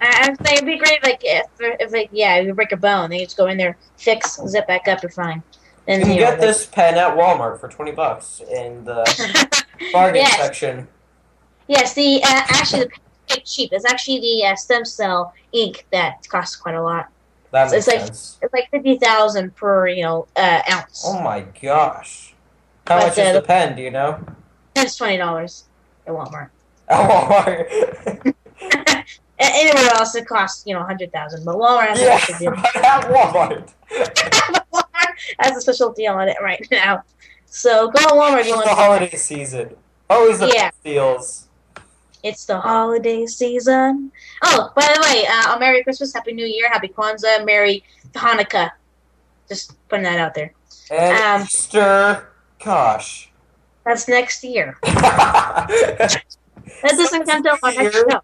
Speaker 2: I, I it'd be great, like if, if like yeah, you break a bone, they just go in there, fix, zip back up, you're fine. Then
Speaker 3: You can
Speaker 2: you know,
Speaker 3: get this pen at Walmart for twenty bucks in the bargain
Speaker 2: Yes.
Speaker 3: section.
Speaker 2: Yes, the uh, actually the cheap. It's actually the uh, stem cell ink that costs quite a lot.
Speaker 3: That
Speaker 2: So it's like-
Speaker 3: sense.
Speaker 2: It's like fifty thousand per you know uh, ounce.
Speaker 3: Oh my gosh. How
Speaker 2: But,
Speaker 3: much
Speaker 2: uh,
Speaker 3: is the
Speaker 2: the-
Speaker 3: pen, do you know?
Speaker 2: It's twenty dollars at Walmart.
Speaker 3: At Walmart.
Speaker 2: A- Anywhere else, it costs you know hundred thousand, but Walmart has a
Speaker 3: yeah,
Speaker 2: special deal.
Speaker 3: at Walmart.
Speaker 2: Walmart has a special deal on it right now. So go to Walmart if you
Speaker 3: It's
Speaker 2: want.
Speaker 3: the holiday season. Always the
Speaker 2: Yeah.
Speaker 3: deals.
Speaker 2: It's the holiday season. Oh, by the way, uh, Merry Christmas, Happy New Year, Happy Kwanzaa, Merry Hanukkah. Just putting that out there.
Speaker 3: And
Speaker 2: Um,
Speaker 3: Easter, gosh.
Speaker 2: That's next year. That doesn't until our next
Speaker 3: Year?
Speaker 2: show.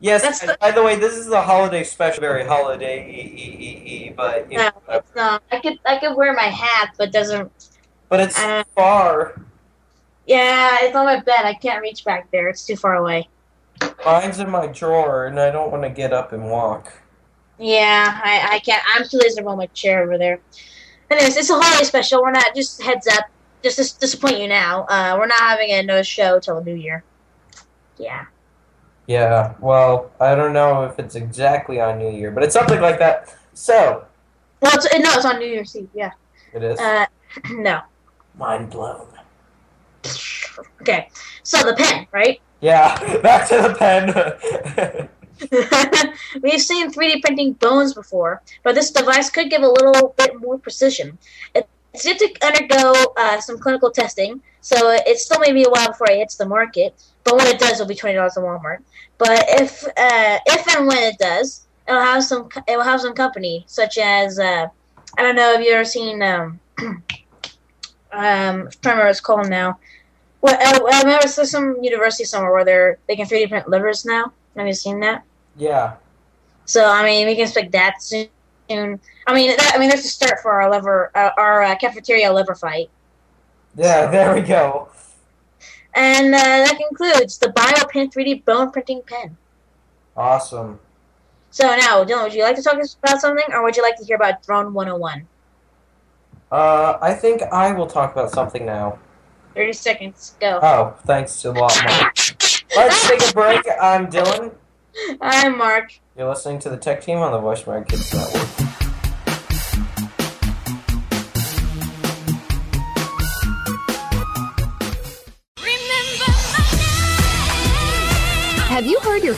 Speaker 3: Yes,
Speaker 2: the-
Speaker 3: by the way, this is a holiday special, very holiday e e e e, but you
Speaker 2: No,
Speaker 3: know,
Speaker 2: it's not. I could I could wear my hat, but doesn't.
Speaker 3: but it's
Speaker 2: Uh,
Speaker 3: far.
Speaker 2: Yeah, it's on my bed. I can't reach back there. It's too far away.
Speaker 3: Mine's in my drawer, and I don't want to get up and walk.
Speaker 2: Yeah, I, I can't. I'm too lazy to roll my chair over there. Anyways, it's a holiday special. We're not just heads up. Just to disappoint you now. Uh, we're not having a no show till the New Year. Yeah.
Speaker 3: Yeah, well, I don't know if it's exactly on New Year, but it's something like that. So,
Speaker 2: Well, it's, no, it's on New Year's Eve. Yeah.
Speaker 3: it is.
Speaker 2: Uh, no.
Speaker 3: Mind blown.
Speaker 2: Okay. So the pen, right?
Speaker 3: Yeah, back to the pen.
Speaker 2: We've seen 3D printing bones before, but this device could give a little bit more precision. It's yet to undergo uh, some clinical testing, so it still may be a while before it hits the market. But when it does, it'll be twenty dollars at Walmart. But if uh, if and when it does, it'll have some it will have some company such as uh, I don't know if you ever seen um um I'm trying to remember it's called now. Well, uh, I remember there's some university somewhere where they're they can 3D print livers now. Have you seen that?
Speaker 3: yeah.
Speaker 2: So I mean, we can expect that soon. I mean, that, I mean, there's a start for our liver, uh, our uh, cafeteria liver fight,
Speaker 3: Yeah, there we go.
Speaker 2: And uh, that concludes the BioPen 3D bone printing pen.
Speaker 3: Awesome.
Speaker 2: So now, Dillon, would you like to talk about something, or would you like to hear about Drone 101?
Speaker 3: Uh, I think I will talk about something now.
Speaker 2: 30 seconds, go.
Speaker 3: Oh, thanks a lot, Mark. Let's take a break. I'm Dillon.
Speaker 2: I'm Mark.
Speaker 3: You're listening to the Tech Team on the Voice America Kids Network.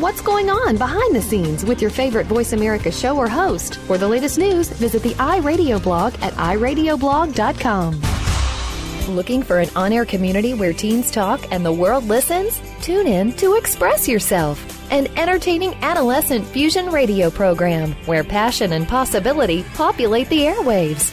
Speaker 4: What's going on behind the scenes with your favorite Voice America show or host? For the latest news, visit the iRadio blog at iradioblog.com. Looking for an on air community where teens talk and the world listens? Tune in to Express Yourself, an entertaining adolescent fusion radio program where passion and possibility populate the airwaves.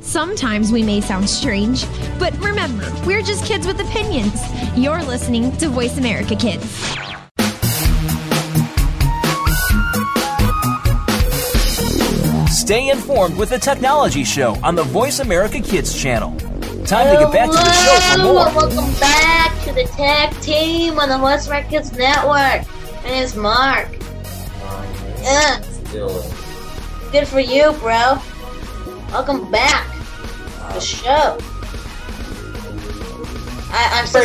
Speaker 5: Sometimes we may sound strange, but remember, we're just kids with opinions. You're listening to Voice America Kids.
Speaker 1: Stay informed with the Technology Show on the Voice America Kids channel. Time to get back to the show for
Speaker 2: Hello,
Speaker 1: more.
Speaker 2: Welcome back to the tech team on the Voice America Kids Network. My name's Mark. Yeah,
Speaker 3: Dillon.
Speaker 2: good for you, bro. Welcome back to the show. I, I'm still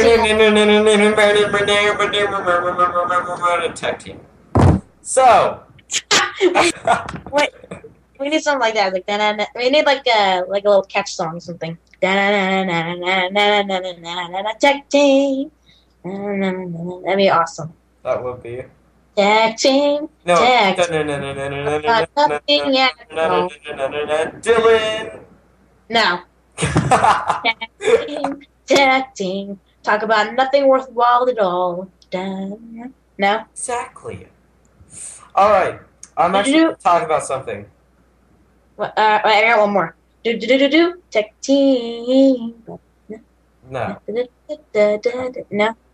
Speaker 3: tech team. So.
Speaker 2: Wait. We need something like that, like. We need like a like a little catch song or something. Tech team. That'd be awesome.
Speaker 3: That would be.
Speaker 2: Tech team.
Speaker 3: No.
Speaker 2: Tech.
Speaker 3: Dillon.
Speaker 2: Got nothing yet. No. No. Tech team. Tech team. Talk about nothing worthwhile at all. Da- No.
Speaker 3: Exactly. All right. I'm actually going to talk about something.
Speaker 2: What- Uh, I got one more. Do do do do do. Tech team.
Speaker 3: No.
Speaker 2: No.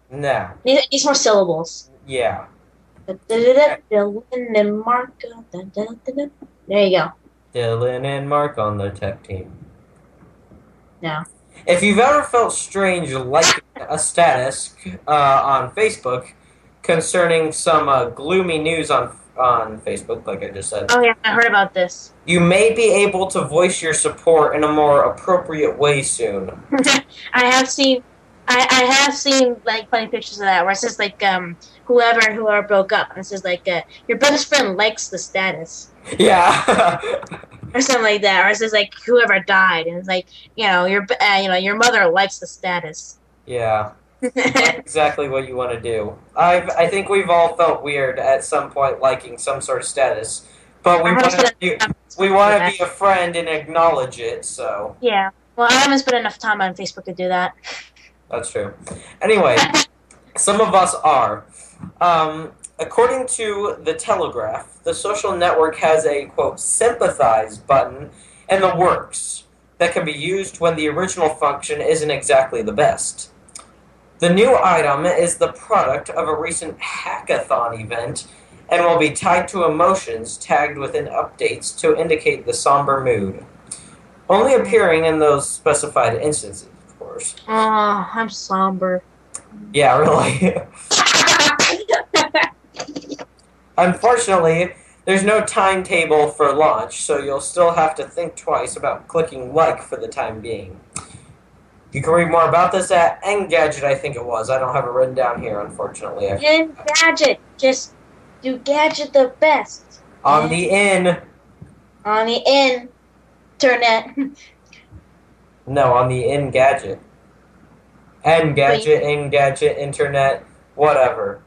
Speaker 3: No.
Speaker 2: Need, needs more syllables.
Speaker 3: Yeah.
Speaker 2: Dillon and Mark. There you go.
Speaker 3: Dillon and Mark on the tech team.
Speaker 2: No.
Speaker 3: If you've ever felt strange liking a status uh, on Facebook, concerning some uh, gloomy news on on Facebook, like I just said.
Speaker 2: Oh yeah, I heard about this.
Speaker 3: You may be able to voice your support in a more appropriate way soon.
Speaker 2: I have seen, I, I have seen like funny pictures of that where it says like um whoever and whoever broke up and it says like uh, your best friend likes the status
Speaker 3: Yeah.
Speaker 2: or something like that or it says like whoever died and it's like you know your uh, you know your mother likes the status.
Speaker 3: yeah. Exactly what you want to do. I've, I think we've all felt weird at some point liking some sort of status, but we want to be, we want to be a friend and acknowledge it. So
Speaker 2: Yeah. Well, I haven't spent enough time on Facebook to do that.
Speaker 3: That's true. Anyway, some of us are. Um, according to the Telegraph, the social network has a quote sympathize button in the works that can be used when the original function isn't exactly the best. The new item is the product of a recent hackathon event and will be tied to emotions tagged within updates to indicate the somber mood. Only appearing in those specified instances, of course.
Speaker 2: Oh, I'm somber.
Speaker 3: Yeah, really. Unfortunately, there's no timetable for launch, so you'll still have to think twice about clicking like for the time being. You can read more about this at Engadget, I think it was. I don't have it written down here, unfortunately.
Speaker 2: In Gadget, just do Gadget the best
Speaker 3: On the in,
Speaker 2: on the internet.
Speaker 3: no, on the in gadget. Engadget, Engadget, internet, whatever.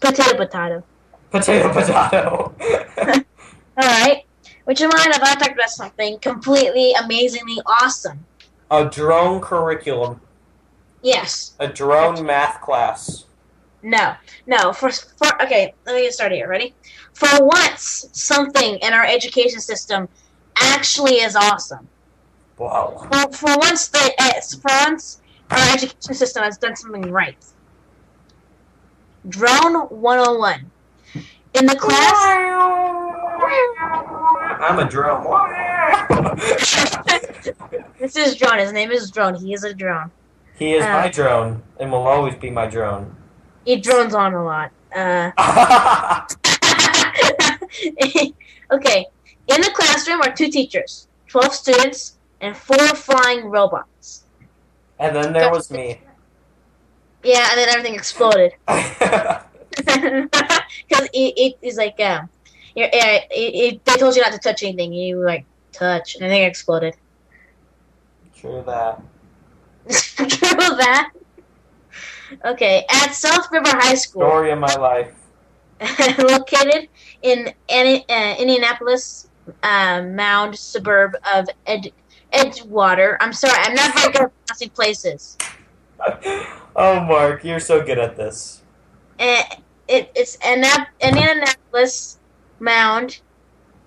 Speaker 2: potato, potato.
Speaker 3: Potato, potato.
Speaker 2: All right. Would you mind if I talked about something completely, amazingly awesome?
Speaker 3: a drone curriculum.
Speaker 2: Yes.
Speaker 3: A drone math class.
Speaker 2: No. No. For, for okay. Let me get started here. Ready? For once, something in our education system actually is awesome.
Speaker 3: Wow.
Speaker 2: For, for once, the uh, for once, our education system has done something right. Drone 101. In the class,
Speaker 3: I'm a drone.
Speaker 2: this is Drone. His name is Drone. He is a drone.
Speaker 3: he is
Speaker 2: Uh.
Speaker 3: my drone and will always be my drone.
Speaker 2: He drones on a lot. Uh, okay. In the classroom are two teachers, 12 students, and four flying robots.
Speaker 3: and then there was me.
Speaker 2: Yeah, and then everything exploded. Because it, it is like, um, it, it, they told you not to touch anything. You, like, touch, and everything exploded.
Speaker 3: True that.
Speaker 2: True that. Okay, at South River High School.
Speaker 3: Story of my life.
Speaker 2: located in uh, Indianapolis uh, Mound suburb of Ed- Edgewater. I'm sorry, I'm not very good at pronouncing places.
Speaker 3: oh, Mark, you're so good at this.
Speaker 2: Uh, it, it's Anna- Indianapolis Mound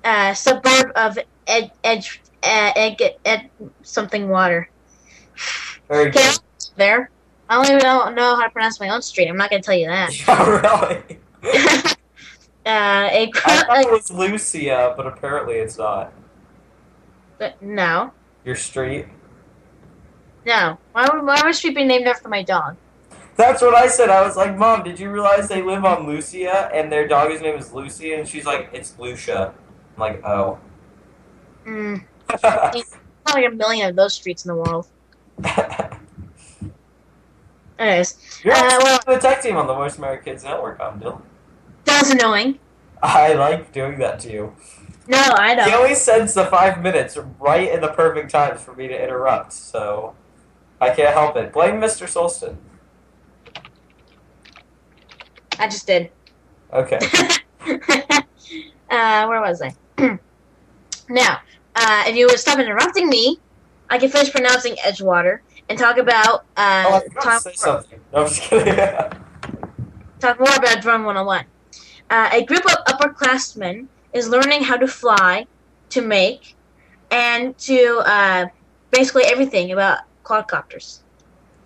Speaker 2: uh, suburb of Ed- Edge uh, Ed- Ed- something water.
Speaker 3: Very
Speaker 2: Okay,
Speaker 3: good.
Speaker 2: there. I don't even know, know how to pronounce my own street. I'm not going to tell you that.
Speaker 3: Yeah, really.
Speaker 2: uh, a,
Speaker 3: I thought it was Lucia, but apparently it's not.
Speaker 2: But no,
Speaker 3: Your street.
Speaker 2: no. Why would, why would my street be named after my dog?
Speaker 3: That's what I said. I was like, Mom, did you realize they live on Lucia and their dog's name is Lucy? And she's like, It's Lucia. I'm like, Oh.
Speaker 2: Mm. Probably a million of those streets in the world. Anyways,
Speaker 3: You're
Speaker 2: Uh, well-
Speaker 3: the tech team on the Voice America Kids Network, I'm Dillon.
Speaker 2: that was annoying.
Speaker 3: I like doing that to you.
Speaker 2: No, I don't.
Speaker 3: He always sends the five minutes right in the perfect times for me to interrupt, so I can't help it. Blame Mr. Solston.
Speaker 2: I just did.
Speaker 3: Okay.
Speaker 2: uh, where was I? now, uh, if you would stop interrupting me, I can finish pronouncing Edgewater and talk about
Speaker 3: oh,
Speaker 2: uh,
Speaker 3: to
Speaker 2: talk,
Speaker 3: say something. No, I'm just kidding.
Speaker 2: talk more about Drone 101. Uh, a group of upperclassmen is learning how to fly, to make, and to uh, basically everything about quadcopters.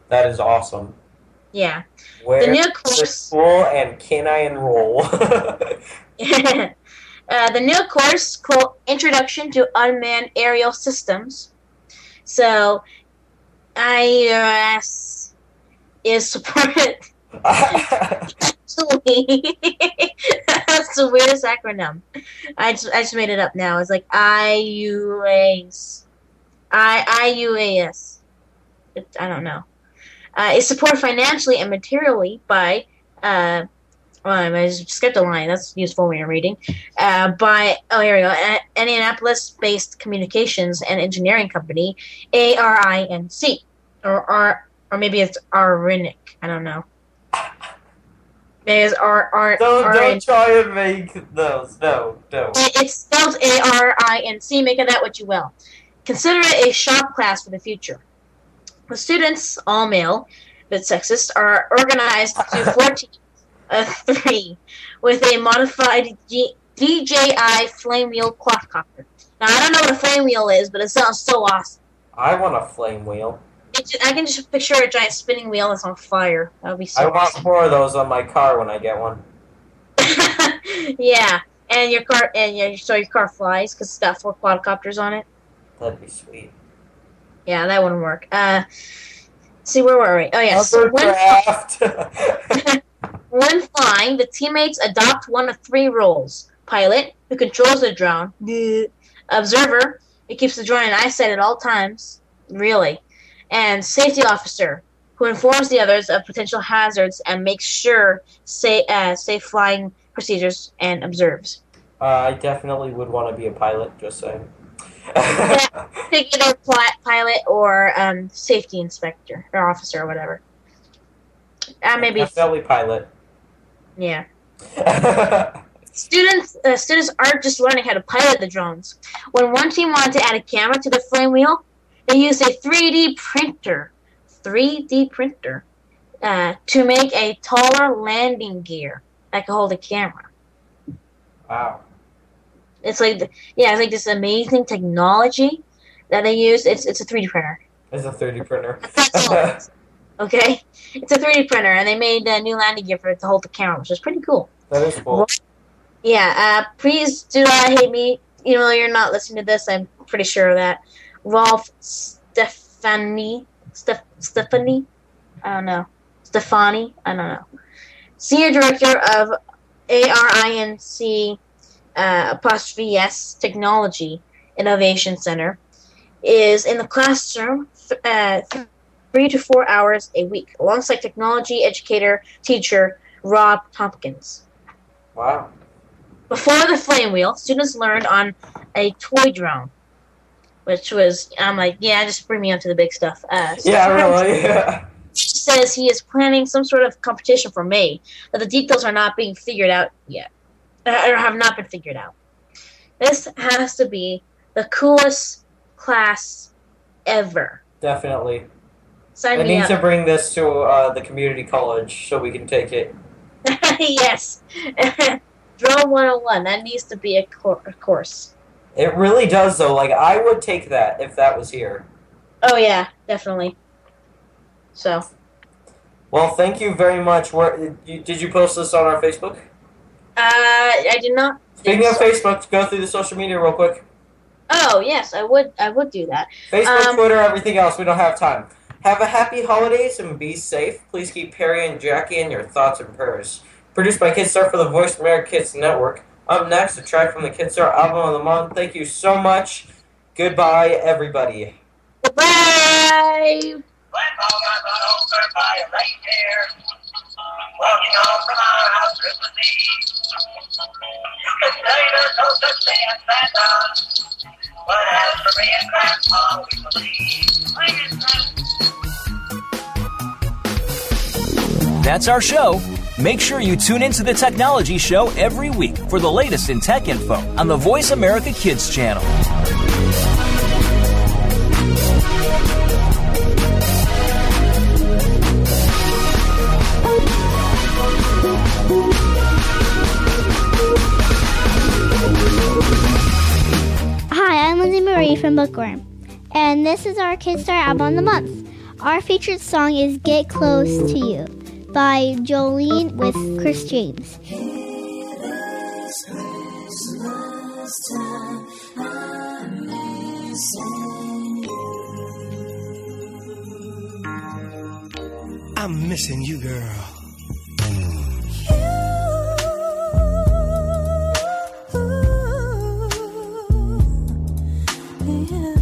Speaker 3: that is awesome.
Speaker 2: Yeah.
Speaker 3: Where
Speaker 2: The new
Speaker 3: the
Speaker 2: course.
Speaker 3: school and can I enroll?
Speaker 2: uh, the new course called Introduction to Unmanned Aerial Systems. So, IRS is supported. Actually, that's the weirdest acronym. I just, I just made it up now. It's like IUAS. I IUAS. It, I don't know. Uh, is supported financially and materially by. Uh, well, I just skipped a line. That's useful when you're reading. Uh, by oh, here we go. A- Indianapolis-based communications and engineering company, ARINC, or or maybe it's Arinic. I don't know. It's R R.
Speaker 3: don't
Speaker 2: R-
Speaker 3: don't try and make those. No, no.
Speaker 2: It's spelled A R I N C. Make of that what you will. Consider it a shop class for the future. The students, all male, but sexist, are organized to four teams of three with a modified G- DJI flame wheel quadcopter. Now, I don't know what a flame wheel is, but it sounds so awesome.
Speaker 3: I want a flame wheel.
Speaker 2: I can just picture a giant spinning wheel that's on fire. That would be so.
Speaker 3: I want
Speaker 2: awesome.
Speaker 3: four of those on my car when I get one.
Speaker 2: yeah, and your car, and your, so your car flies because it's got four quadcopters on it.
Speaker 3: That'd be sweet.
Speaker 2: Yeah, that wouldn't work. Uh, see, where were we? Oh, yes. when, when flying, the teammates adopt one of three roles pilot, who controls the drone, observer, who keeps the drone in eyesight at all times, really, and safety officer, who informs the others of potential hazards and makes sure sa- uh, safe flying procedures and observes.
Speaker 3: uh, I definitely would want to be a pilot. Just saying.
Speaker 2: Pick either pilot or um, safety inspector or officer or whatever. Uh, maybe,
Speaker 3: definitely pilot.
Speaker 2: yeah. Students uh, students aren't just learning how to pilot the drones. When one team wanted to add a camera to the flame wheel, they used a 3D printer, 3D printer, uh, to make a taller landing gear that could hold a camera.
Speaker 3: wow.
Speaker 2: It's like the, yeah, it's like this amazing technology that they use. It's it's a 3D printer.
Speaker 3: It's a 3D printer.
Speaker 2: That's all it is. Okay, it's a 3D printer, and they made a new landing gear for it to hold the camera, which is pretty cool.
Speaker 3: that is cool.
Speaker 2: Yeah, uh, please do not hate me. Even though you're not listening to this, I'm pretty sure of that. Rolf Stefani, Steph, Stephanie, I don't know. Stefani, I don't know. Senior Director of ARINC uh, apostrophe S Technology Innovation Center, is in the classroom uh, three to four hours a week, alongside technology educator teacher Rob Tompkins.
Speaker 3: Wow.
Speaker 2: Before the flame wheel, students learned on a toy drone, which was I'm like, yeah, just bring me onto the big stuff. Uh, so
Speaker 3: Yeah, really.
Speaker 2: Says he is planning some sort of competition for May, but the details are not being figured out yet, uh, or have not been figured out. This has to be the coolest class ever.
Speaker 3: Definitely.
Speaker 2: Sign
Speaker 3: I need
Speaker 2: up.
Speaker 3: to bring this to uh, the community college so we can take it.
Speaker 2: yes. Drone 101. That needs to be a, cour a course.
Speaker 3: It really does, though. Like, I would take that if that was here.
Speaker 2: Oh, yeah, definitely. So,
Speaker 3: Well, thank you very much. Where you, did you post this on our Facebook?
Speaker 2: uh, I did not.
Speaker 3: Speaking of
Speaker 2: so.
Speaker 3: Facebook, go through the social media real quick.
Speaker 2: Oh, yes, I would. I would do that.
Speaker 3: Facebook,
Speaker 2: Um,
Speaker 3: Twitter, everything else. We don't have time. Have a happy holidays and be safe. Please keep Perry and Jackie in your thoughts and prayers. Produced by Kidstar for the Voice America Kids Network. Up next, a track from the Kidstar album of the month. Thank you so much. Goodbye, everybody.
Speaker 2: Bye.
Speaker 7: Grandpa got run over by a reindeer. Walking home from our house Christmas Eve. You can say there's no such thing as Santa. But as for me and Grandpa, we believe. Sing it, Grandpa.
Speaker 1: That's our show. Make sure you tune into the Technology Show every week for the latest in tech info on the Voice America Kids channel.
Speaker 8: Hi, I'm Lindsay Marie from Bookworm, and this is our Kidstar album of the month. Our featured song is Get Close to You by Jolene with Chris James.
Speaker 9: I'm missing you, girl. Yeah.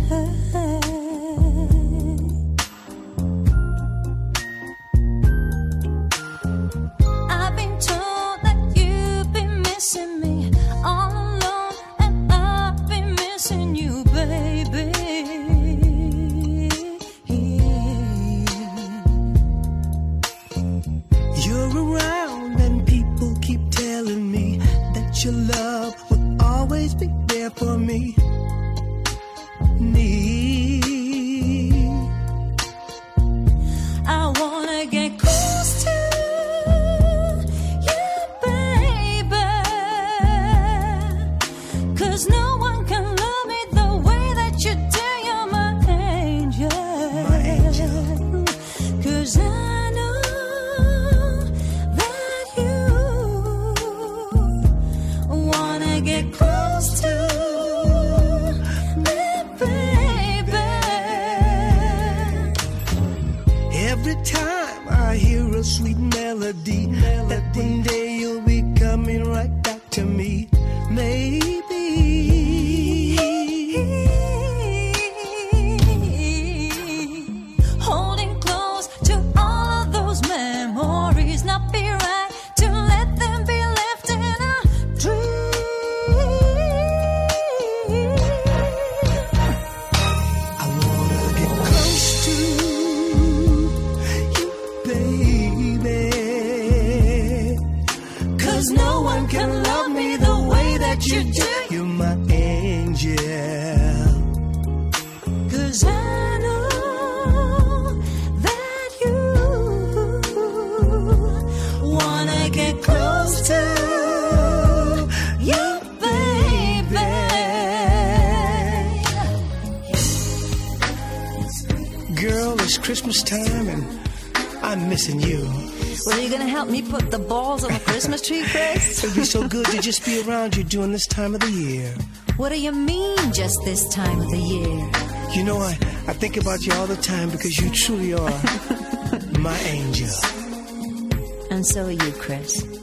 Speaker 9: Christmas time and I'm missing you.
Speaker 10: Well, are you going to help me put the balls on the Christmas tree, Chris?
Speaker 9: It'd be so good to just be around you during this time of the year.
Speaker 10: What do you mean, just this time of the year?
Speaker 9: You know, I, I think about you all the time because you truly are my angel.
Speaker 10: And so are you, Chris.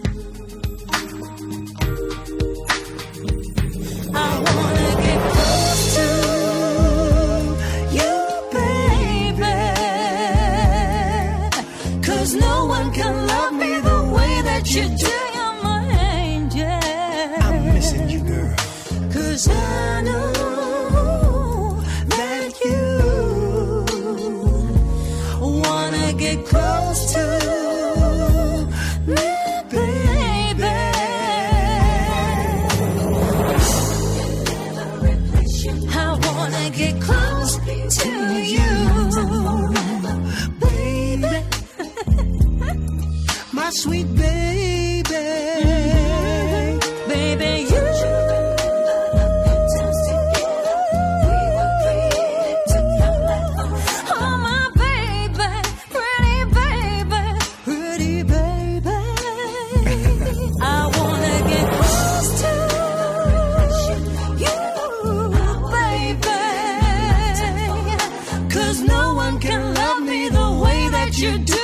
Speaker 10: you do?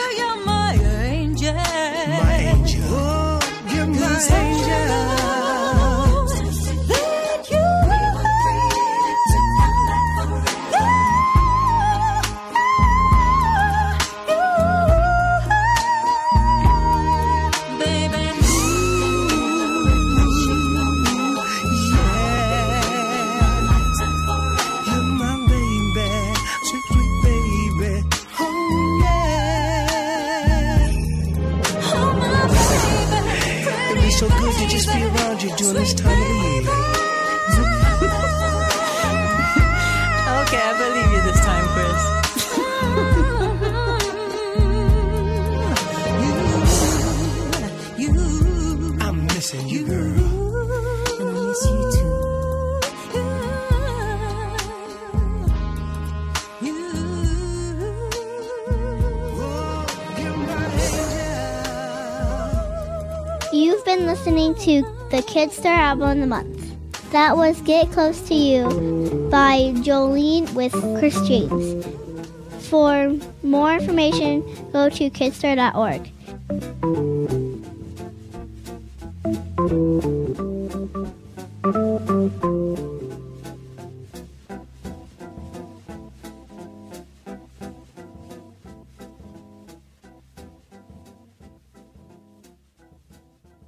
Speaker 8: Kidstar Album of the Month. That was Get Close to You by Jolene with Chris James. For more information, go to kidstar.org.